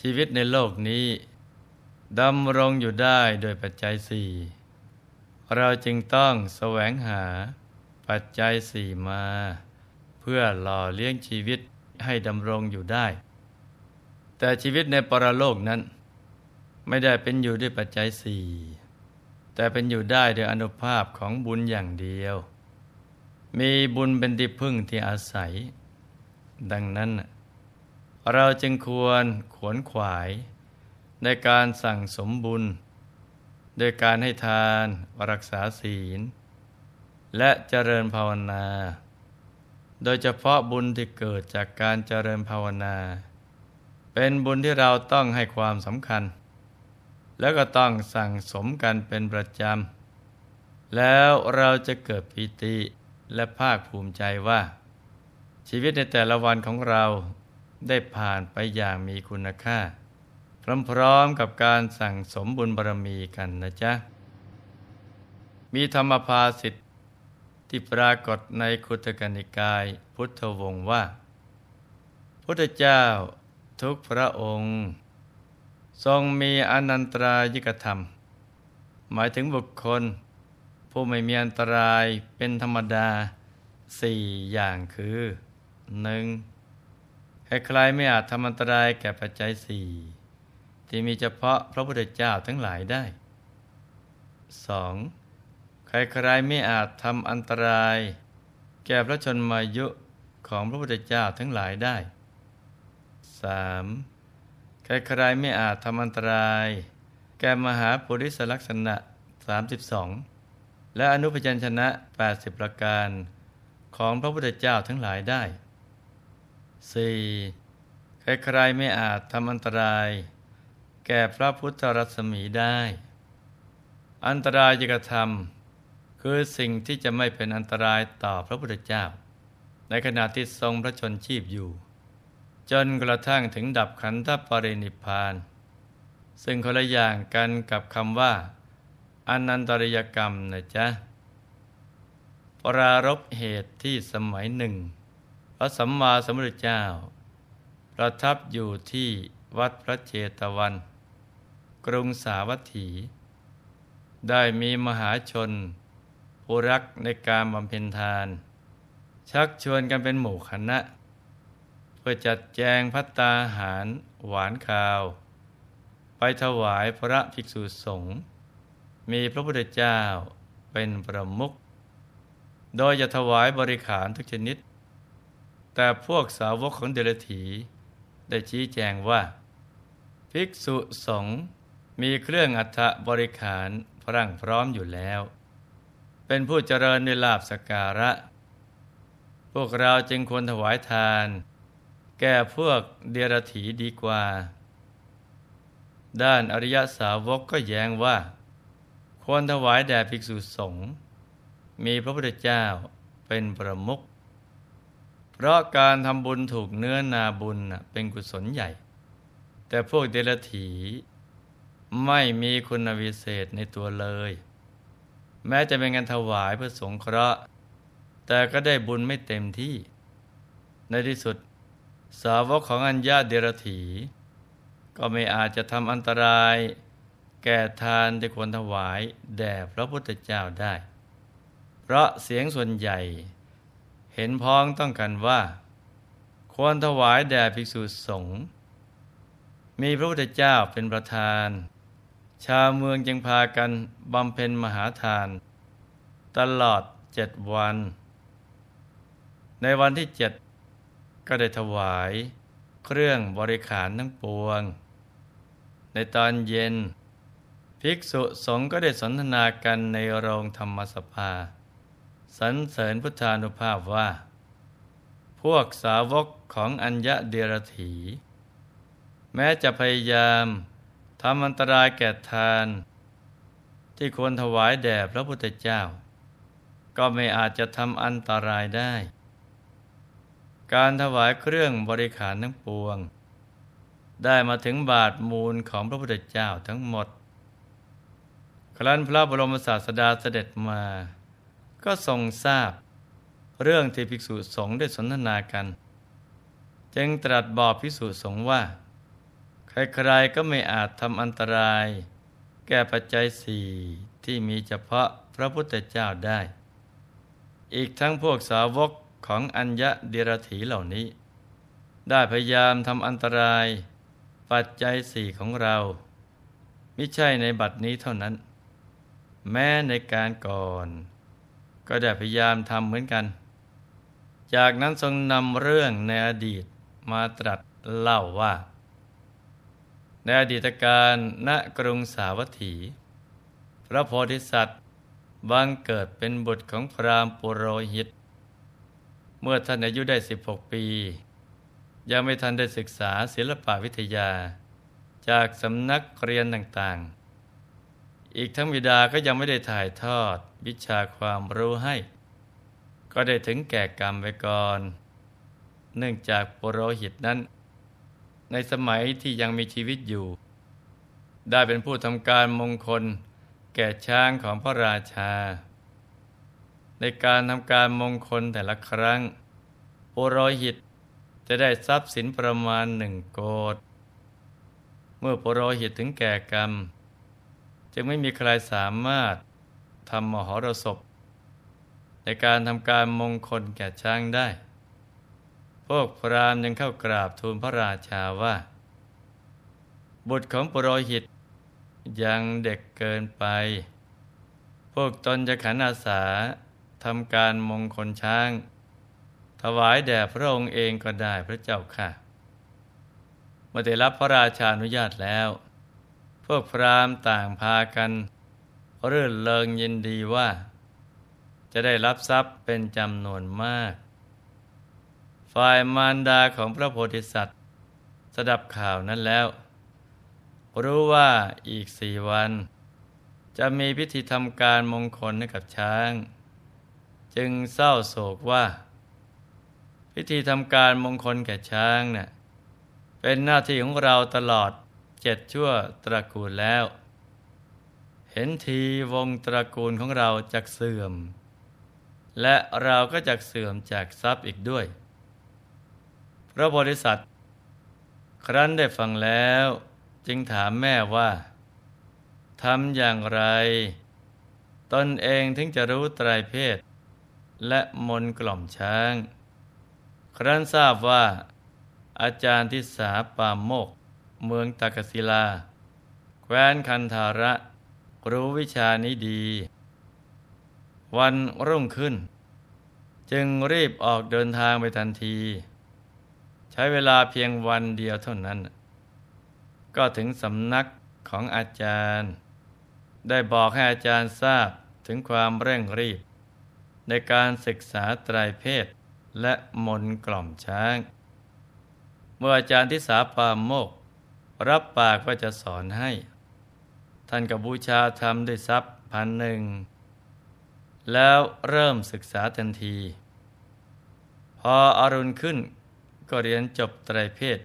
ชีวิตในโลกนี้ดำรงอยู่ได้โดยปัจจัยสี่เราจึงต้องแสวงหาปัจจัยสี่มา เพื่อหล่อเลี้ยงชีวิตให้ดำรงอยู่ได้ แต่ชีวิตในปรโลกนั้น ไม่ได้เป็นอยู่ด้วยปัจจัยสี่แต่เป็นอยู่ได้โดยอนุภาพของบุญอย่างเดียว มีบุญเป็นที่พึ่งที่อาศัย ดังนั้น เราจึงควรขวนขวาย ในการสั่งสมบุญ โดยการให้ทานรักษาศีล และเจริญภาวนา โดยเฉพาะบุญที่เกิดจากการเจริญภาวนา เป็นบุญที่เราต้องให้ความสำคัญ แล้วก็ต้องสั่งสมกันเป็นประจำ แล้วเราจะเกิดปิติและภาคภูมิใจว่า ชีวิตในแต่ละวันของเรา ได้ผ่านไปอย่างมีคุณค่า พร้อมๆกับการสั่งสมบุญบารมีกันนะจ๊ะ มีธรรมภาสิทธิที่ปรากฏในคุตกนิกายพุทธวงศ์ว่า พุทธเจ้าทุกพระองค์ ทรงมีอนันตรายิกธรรม หมายถึงบุคคล ผู้ไม่มีอันตรายเป็นธรรมดาสี่อย่างคือหนึ่ง ใครไม่อาจทำอันตรายแก่ปัจจัยสี่ที่มีเฉพาะพระพุทธเจ้าทั้งหลายได้ 2. ใครๆไม่อาจทำอันตราย แก่พระชนมายุของพระพุทธเจ้าทั้งหลายได้ 3. ใครๆไม่อาจทำอันตราย แก่มหาปุริสลักษณะ 32 และอนุพยัญชนะ 80 ประการของพระพุทธเจ้าทั้งหลายได้ 4. ใครๆไม่อาจทำอันตราย แก่พระพุทธรัศมีได้ อันตรายกระทำคือสิ่งที่จะไม่เป็นอันตรายต่อพระพุทธเจ้า ในขณะที่ทรงพระชนชีพอยู่ จนกระทั่งถึงดับขันธปรินิพาน ซึ่งคนละอย่างกันกับคำว่าอนันตริยกรรมนะจ๊ะปรารบเหตุที่สมัยหนึ่ง พระสัมมาสัมพุทธเจ้า ประทับอยู่ที่วัดพระเจตวัน กรุงสาวัตถี ได้มีมหาชนผู้รักในการบำเพ็ญทาน ชักชวนกันเป็นหมู่คณะ เพื่อจัดแจงพัตตาหารหวานคาว ไปถวายพระภิกษุสงฆ์มีพระพุทธเจ้าเป็นประมุขโดยจะถวายบริขารทุกชนิด แต่พวกสาวกของเดลถีได้ชี้แจงว่า ภิกษุสงฆ์มีเครื่องอัฐบริขารพรั่งพร้อมอยู่แล้ว เป็นผู้เจริญในลาบสการะ พวกเราจึงควรถวายทาน แก่พวกเดรถีดีกว่า ด้านอริยสาวกก็แย้งว่า ควรถวายแด่ภิกษุสงฆ์มีพระพุทธเจ้าเป็นประมุข เพราะการทำบุญถูกเนื้อนาบุญเป็นกุศลใหญ่ แต่พวกเดรถีไม่มีคุณวิเศษในตัวเลย แม้จะเป็นการถวายเพื่อสงเคราะห์ แต่ก็ได้บุญไม่เต็มที่ ในที่สุด สาวกของอัญญาเดรถีก็ไม่อาจจะทำอันตราย แก่ทานที่ควรถวายแด่พระพุทธเจ้าได้ เพราะเสียงส่วนใหญ่ เห็นพ้องต้องกันว่า ควรถวายแด่ภิกษุสงฆ์มีพระพุทธเจ้าเป็นประธาน ชาวเมืองจึงพากันบำเพ็ญมหาทาน ตลอดเจ็ดวัน ในวันที่เจ็ดก็ได้ถวาย เครื่องบริขารทั้งปวง ในตอนเย็น ภิกษุสงฆ์ก็ได้สนทนากันในโรงธรรมสภา สรรเสริญพุทธานุภาพว่า พวกสาวกของอัญญะเดรถี แม้จะพยายามทำอันตรายแก่ทาน ที่ควรถวายแด่พระพุทธเจ้า ก็ไม่อาจจะทำอันตรายได้ การถวายเครื่องบริขารทั้งปวง ได้มาถึงบาทมูลของพระพุทธเจ้าทั้งหมด ครั้นพระบรมศาสดาเสด็จมา ก็ทรงทราบ เรื่องที่ภิกษุสงฆ์ได้สนทนากัน จึงตรัสบอกภิกษุสงฆ์ว่า ใครๆก็ไม่อาจทำอันตราย แก่ปัจจัยสี่ที่มีเฉพาะพระพุทธเจ้าได้ อีกทั้งพวกสาวกของอัญญะเดรถีเหล่านี้ ได้พยายามทำอันตรายปัจจัยสี่ของเราไม่ใช่ในบัดนี้เท่านั้น แม้ในการก่อน ก็ได้พยายามทำเหมือนกัน จากนั้นทรงนำเรื่องในอดีตมาตรัสเล่าว่า ในอดีตการณกรุงสาวัตถี พระโพธิสัตว์บังเกิดเป็นบุตรของพราหมณ์ปุโรหิต เมื่อท่านอายุได้ 16 ปี ยังไม่ทันได้ศึกษาศิลปวิทยา จากสำนักเรียนต่างๆ อีกทั้งบิดาก็ยังไม่ได้ถ่ายทอด วิชาความรู้ให้ ก็ได้ถึงแก่กรรมไปก่อน เนื่องจากปุโรหิตนั้น ในสมัยที่ยังมีชีวิตอยู่ ได้เป็นผู้ทำการมงคลแก่ช้างของพระราชา ในการทำการมงคลแต่ละครั้งปุโรหิตจะได้ทรัพย์สินประมาณหนึ่งโกดเมื่อปุโรหิตถึงแก่กรรม จึงไม่มีใครสามารถ ทำมหรสพ ในการทำการมงคลแก่ช้างได้ พวกพราหมณ์ยังเข้ากราบทูลพระราชาว่า บุตรของปุโรหิต ยังเด็กเกินไป พวกตนจะขันอาสาทำการมงคลช้าง ถวายแด่พระองค์เองก็ได้พระเจ้าค่ะมื่อได้รับพระราชาอนุญาตแล้ว พวกพราหมณ์ต่างพากัน รื่นเริงยินดีว่า จะได้รับทรัพย์เป็นจำนวนมาก ฝ่ายมารดาของพระโพธิสัตว์สดับข่าวนั้นแล้ว รู้ว่าอีกสี่วัน จะมีพิธีทำการมงคลให้กับช้าง จึงเศร้าโศกว่า พิธีทำการมงคลแก่ช้างเนะ่ยเป็นหน้าที่ของเราตลอดเจ็ดชั่วตระกูลแล้ว เห็นทีวงตระกูลของเราจะเสื่อม และเราก็จะเสื่อมจากทรัพย์อีกด้วย พระบริษัทครั้นได้ฟังแล้ว จึงถามแม่ว่าทำอย่างไร ตนเองถึงจะรู้ไตรเพศ และมนกล่อมช้าง ครั้นทราบว่า อาจารย์ทิสาปามโมก เมืองตากศิลา แคว้นคันธาระ รู้วิชานี้ดี วันรุ่งขึ้น จึงรีบออกเดินทางไปทันที ใช้เวลาเพียงวันเดียวเท่านั้น ก็ถึงสำนักของอาจารย์ ได้บอกให้อาจารย์ทราบถึงความเร่งรีบ ในการศึกษาไตรเพศและมนกล่อมช้าง เมื่ออาจารย์ทิสาปามโมก รับปากว่าจะสอนให้ ท่านกับบูชาธรรมด้วยทรัพย์พันหนึ่ง แล้วเริ่มศึกษาทันที พออรุณขึ้นก็เรียนจบไตรเพศ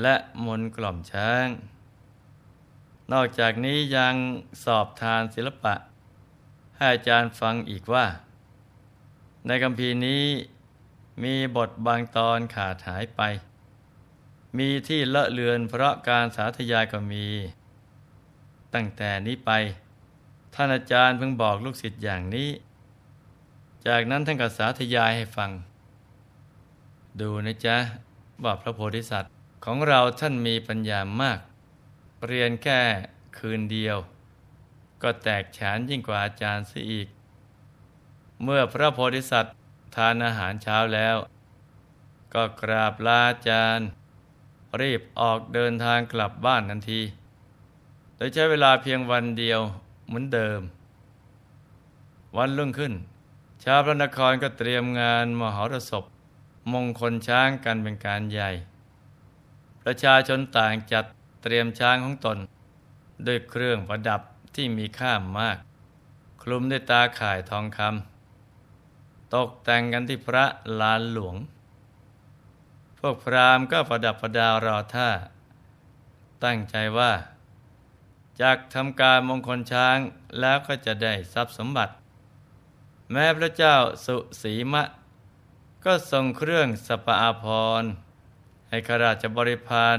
และมนกล่อมช้าง นอกจากนี้ยังสอบทานศิลปะ ให้อาจารย์ฟังอีกว่า ในคำพีนี้มีบทบางตอนขาดหายไป มีที่เลอะเลือนเพราะการสาธยายก็มี ตั้งแต่นี้ไป ท่านอาจารย์เพิ่งบอกลูกศิษย์อย่างนี้ จากนั้นท่านก็สาธยายให้ฟัง ดูนะจ๊ะว่าพระโพธิสัตว์ ของเราท่านมีปัญญามาก เรียนแค่คืนเดียว ก็แตกฉานยิ่งกว่าอาจารย์ซะอีก เมื่อพระโพธิสัตว์ทานอาหารเช้าแล้ว ก็กราบลาอาจารย์ รีบออกเดินทางกลับบ้านทันที ยใช้เวลาเพียงวันเดียวเหมือนเดิม วันรุ่งขึ้น ชาวพระนครก็เตรียมงานมหรสพ มงคลช้างกันเป็นการใหญ่ ประชาชนต่างจัดเตรียมช้างของตน ด้วยเครื่องประดับที่มีค่ามาก คลุมด้วยตาข่ายทองคำตกแต่งกันที่พระลานหลวง พวกพราหมณ์ก็ประดับประดารอท่า ตั้งใจว่า จากทำการมงคลช้างแล้วก็จะได้ทรัพย์สมบัติ แม้พระเจ้าสุสีมะ ก็ทรงเครื่องสปอาภรให้ข้าราชบริพาร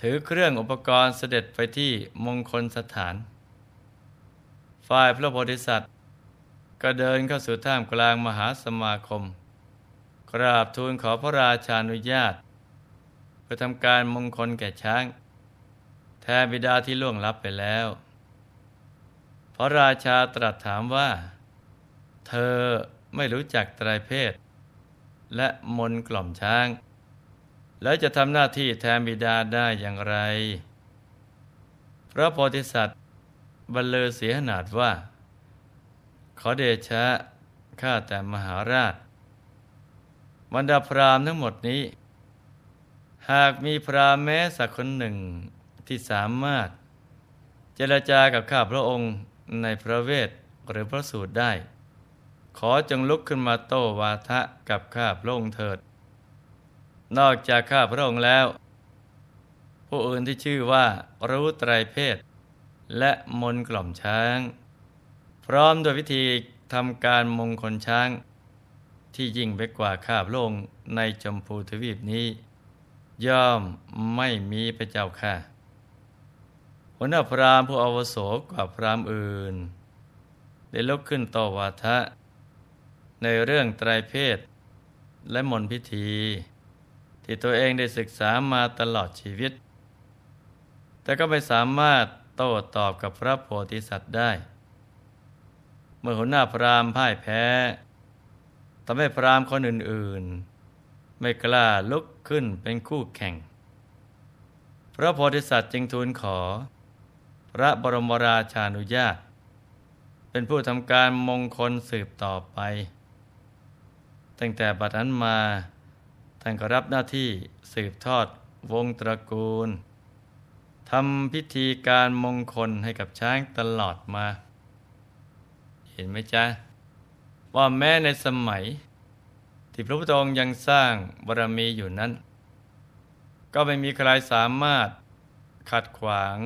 ถือเครื่องอุปกรณ์เสด็จไปที่มงคลสถาน ฝ่ายพระโพธิสัตว์ ก็เดินเข้าสู่ท่ามกลางมหาสมาคม กราบทูลขอพระราชานุญาตเพื่อทำการมงคลแก่ช้าง แทนบิดาที่ล่วงลับไปแล้ว พระราชาตรัสถามว่า เธอไม่รู้จักไตรเพศ และมนกล่อมช้าง แล้วจะทำหน้าที่แทนบิดาได้อย่างไร พระโพธิสัตว์บรรลือเสียหนาดว่า ขอเดชะข้าแต่มหาราชบรรดาพราหมณ์ทั้งหมดนี้ หากมีพราหมณ์แม้สักคนหนึ่ง ที่สามารถ เจรจากับข้าพระองค์ในพระเวทหรือพระสูตรได้ ขอจงลุกขึ้นมาโต้วาทะกับข้าพระองค์เถิด นอกจากข้าพระองค์แล้ว ผู้อื่นที่ชื่อว่ารู้ไตรเพศ และมนกล่อมช้าง พร้อมด้วยวิธีทำการมงคลช้าง ที่ยิ่งไปกว่าข้าพระองค์ในจมพูทวีปนี้ ย่อมไม่มีพระเจ้าค่ะ หัวหน้าพรามผู้อวโสกว่าพรามอื่น ได้ลุกขึ้นต่อวาทะ ในเรื่องไตรเพศ และมนพิธี ที่ตัวเองได้ศึกษามาตลอดชีวิต แต่ก็ไม่สามารถโต้ตอบกับพระโพธิสัตว์ได้ เมื่อหัวหน้าพรามพ่ายแพ้ทำให้พรามคนอื่น ๆ ไม่กล้าลุกขึ้นเป็นคู่แข่ง พระโพธิสัตว์จึงทูลขอ พระบรมราชานุญาต เป็นผู้ทำการมงคลสืบต่อไป ตั้งแต่บัดนั้นมาท่านก็รับหน้าที่สืบทอดวงตระกูลทำพิธีการมงคลให้กับช้างตลอดมา เห็นไหมจ๊ะ ว่าแม้ในสมัย ที่พระพุทธองค์ยังสร้างบารมีอยู่นั้น ก็ไม่มีใครสามารถขัดขวาง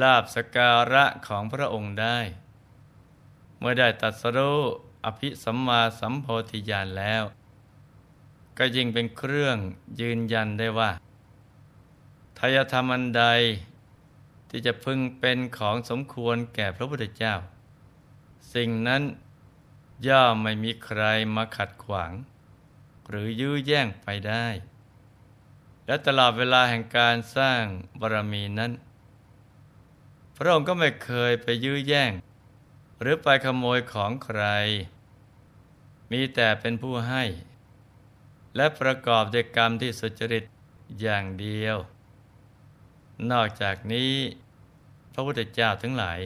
ลาบสการะของพระองค์ได้ เมื่อได้ตัดสรู้อภิสัมมาสัมโพธิญาณแล้ว ก็ยิ่งเป็นเครื่องยืนยันได้ว่าทายธรรมอันใดที่จะพึงเป็นของสมควรแก่พระพุทธเจ้า สิ่งนั้นย่อมไม่มีใครมาขัดขวาง หรือยื้อแย่งไปได้ และตลอดเวลาแห่งการสร้างบารมีนั้น พระองค์ก็ไม่เคยไปยื้อแย่ง หรือไปขโมยของใคร มีแต่เป็นผู้ให้ และประกอบด้วยกรรมที่สุจริตอย่างเดียว นอกจากนี้ พระพุทธเจ้าทั้งหลาย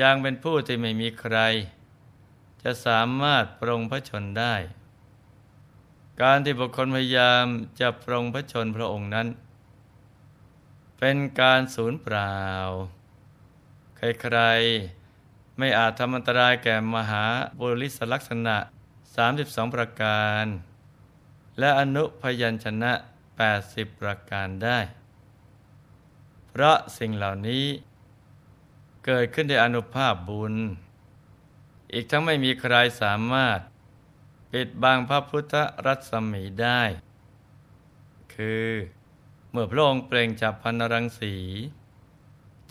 ยังเป็นผู้ที่ไม่มีใคร จะสามารถปรงพระชนได้ การที่บุคคลพยายามจะปรงพระชนพระองค์นั้น เป็นการสูญเปล่า ใครๆ ไม่อาจทำอันตรายแก่มหาบุริสลักษณะ 32 ประการ และอนุพยัญชนะ 80 ประการได้ เพราะสิ่งเหล่านี้ เกิดขึ้นในอนุภาพบุญ อีกทั้งไม่มีใครสามารถ ปิดบังพระพุทธรัศมีได้ คือ เมื่อพระองค์เปล่งจับพันรังสี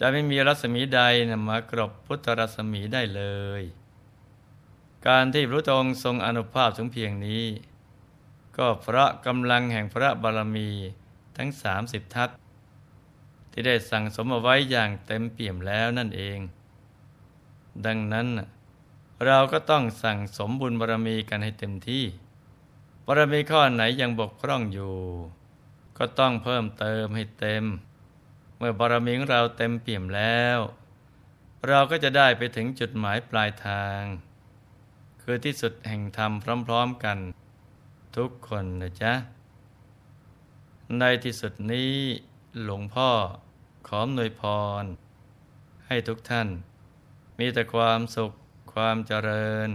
จะไม่มีรัศมีใดนำมากรบพุทธรัศมีได้เลย การที่พระองค์ทรงอนุภาพถึงเพียงนี้ ก็เพราะกำลังแห่งพระบารมีทั้งสามสิบทัศที่ได้สั่งสมเอาไว้อย่างเต็มเปี่ยมแล้วนั่นเอง ดังนั้นเราก็ต้องสั่งสมบุญบารมีกันให้เต็มที่บารมีข้อไหนยังบกพร่องอยู่ ก็ต้องเพิ่มเติมให้เต็ม มื่อบารมีของเราเต็มเปี่ยมแล้ว เราก็จะได้ไปถึงจุดหมายปลายทาง คือที่สุดแห่งธรรมพร้อมๆกันทุกคนนะจ๊ะ ในที่สุดนี้หลวงพ่อขอหน่วยพร ให้ทุกท่าน มีแต่ความสุขความเจริญ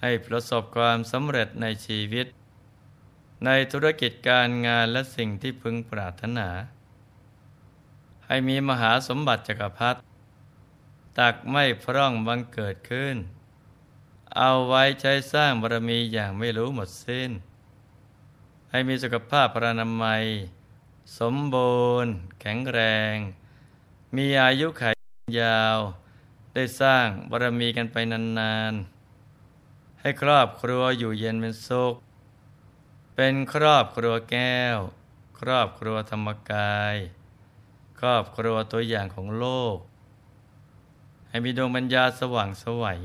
ให้ประสบความสำเร็จในชีวิต ในธุรกิจการงานและสิ่งที่พึงปรารถนา ให้มีมหาสมบัติจักรพรรดิตักไม่พร่องบังเกิดขึ้น เอาไว้ใช้สร้างบารมีอย่างไม่รู้หมดสิ้น ให้มีสุขภาพพระนามัย สมบูรณ์ แข็งแรง มีอายุขัยยาว ได้สร้างบารมีกันไปนานๆ ให้ครอบครัวอยู่เย็นเป็นสุข เป็นครอบครัวแก้ว ครอบครัวธรรมกาย ครอบครัวตัวอย่างของโลก ให้มีดวงปัญญาสว่างสวัย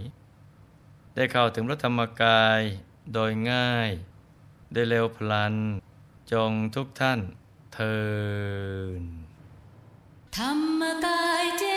ได้เข้าถึงพระธรรมกายโดยง่าย ได้เร็วพลัน จงทุกท่านเทินธรรมกายเจ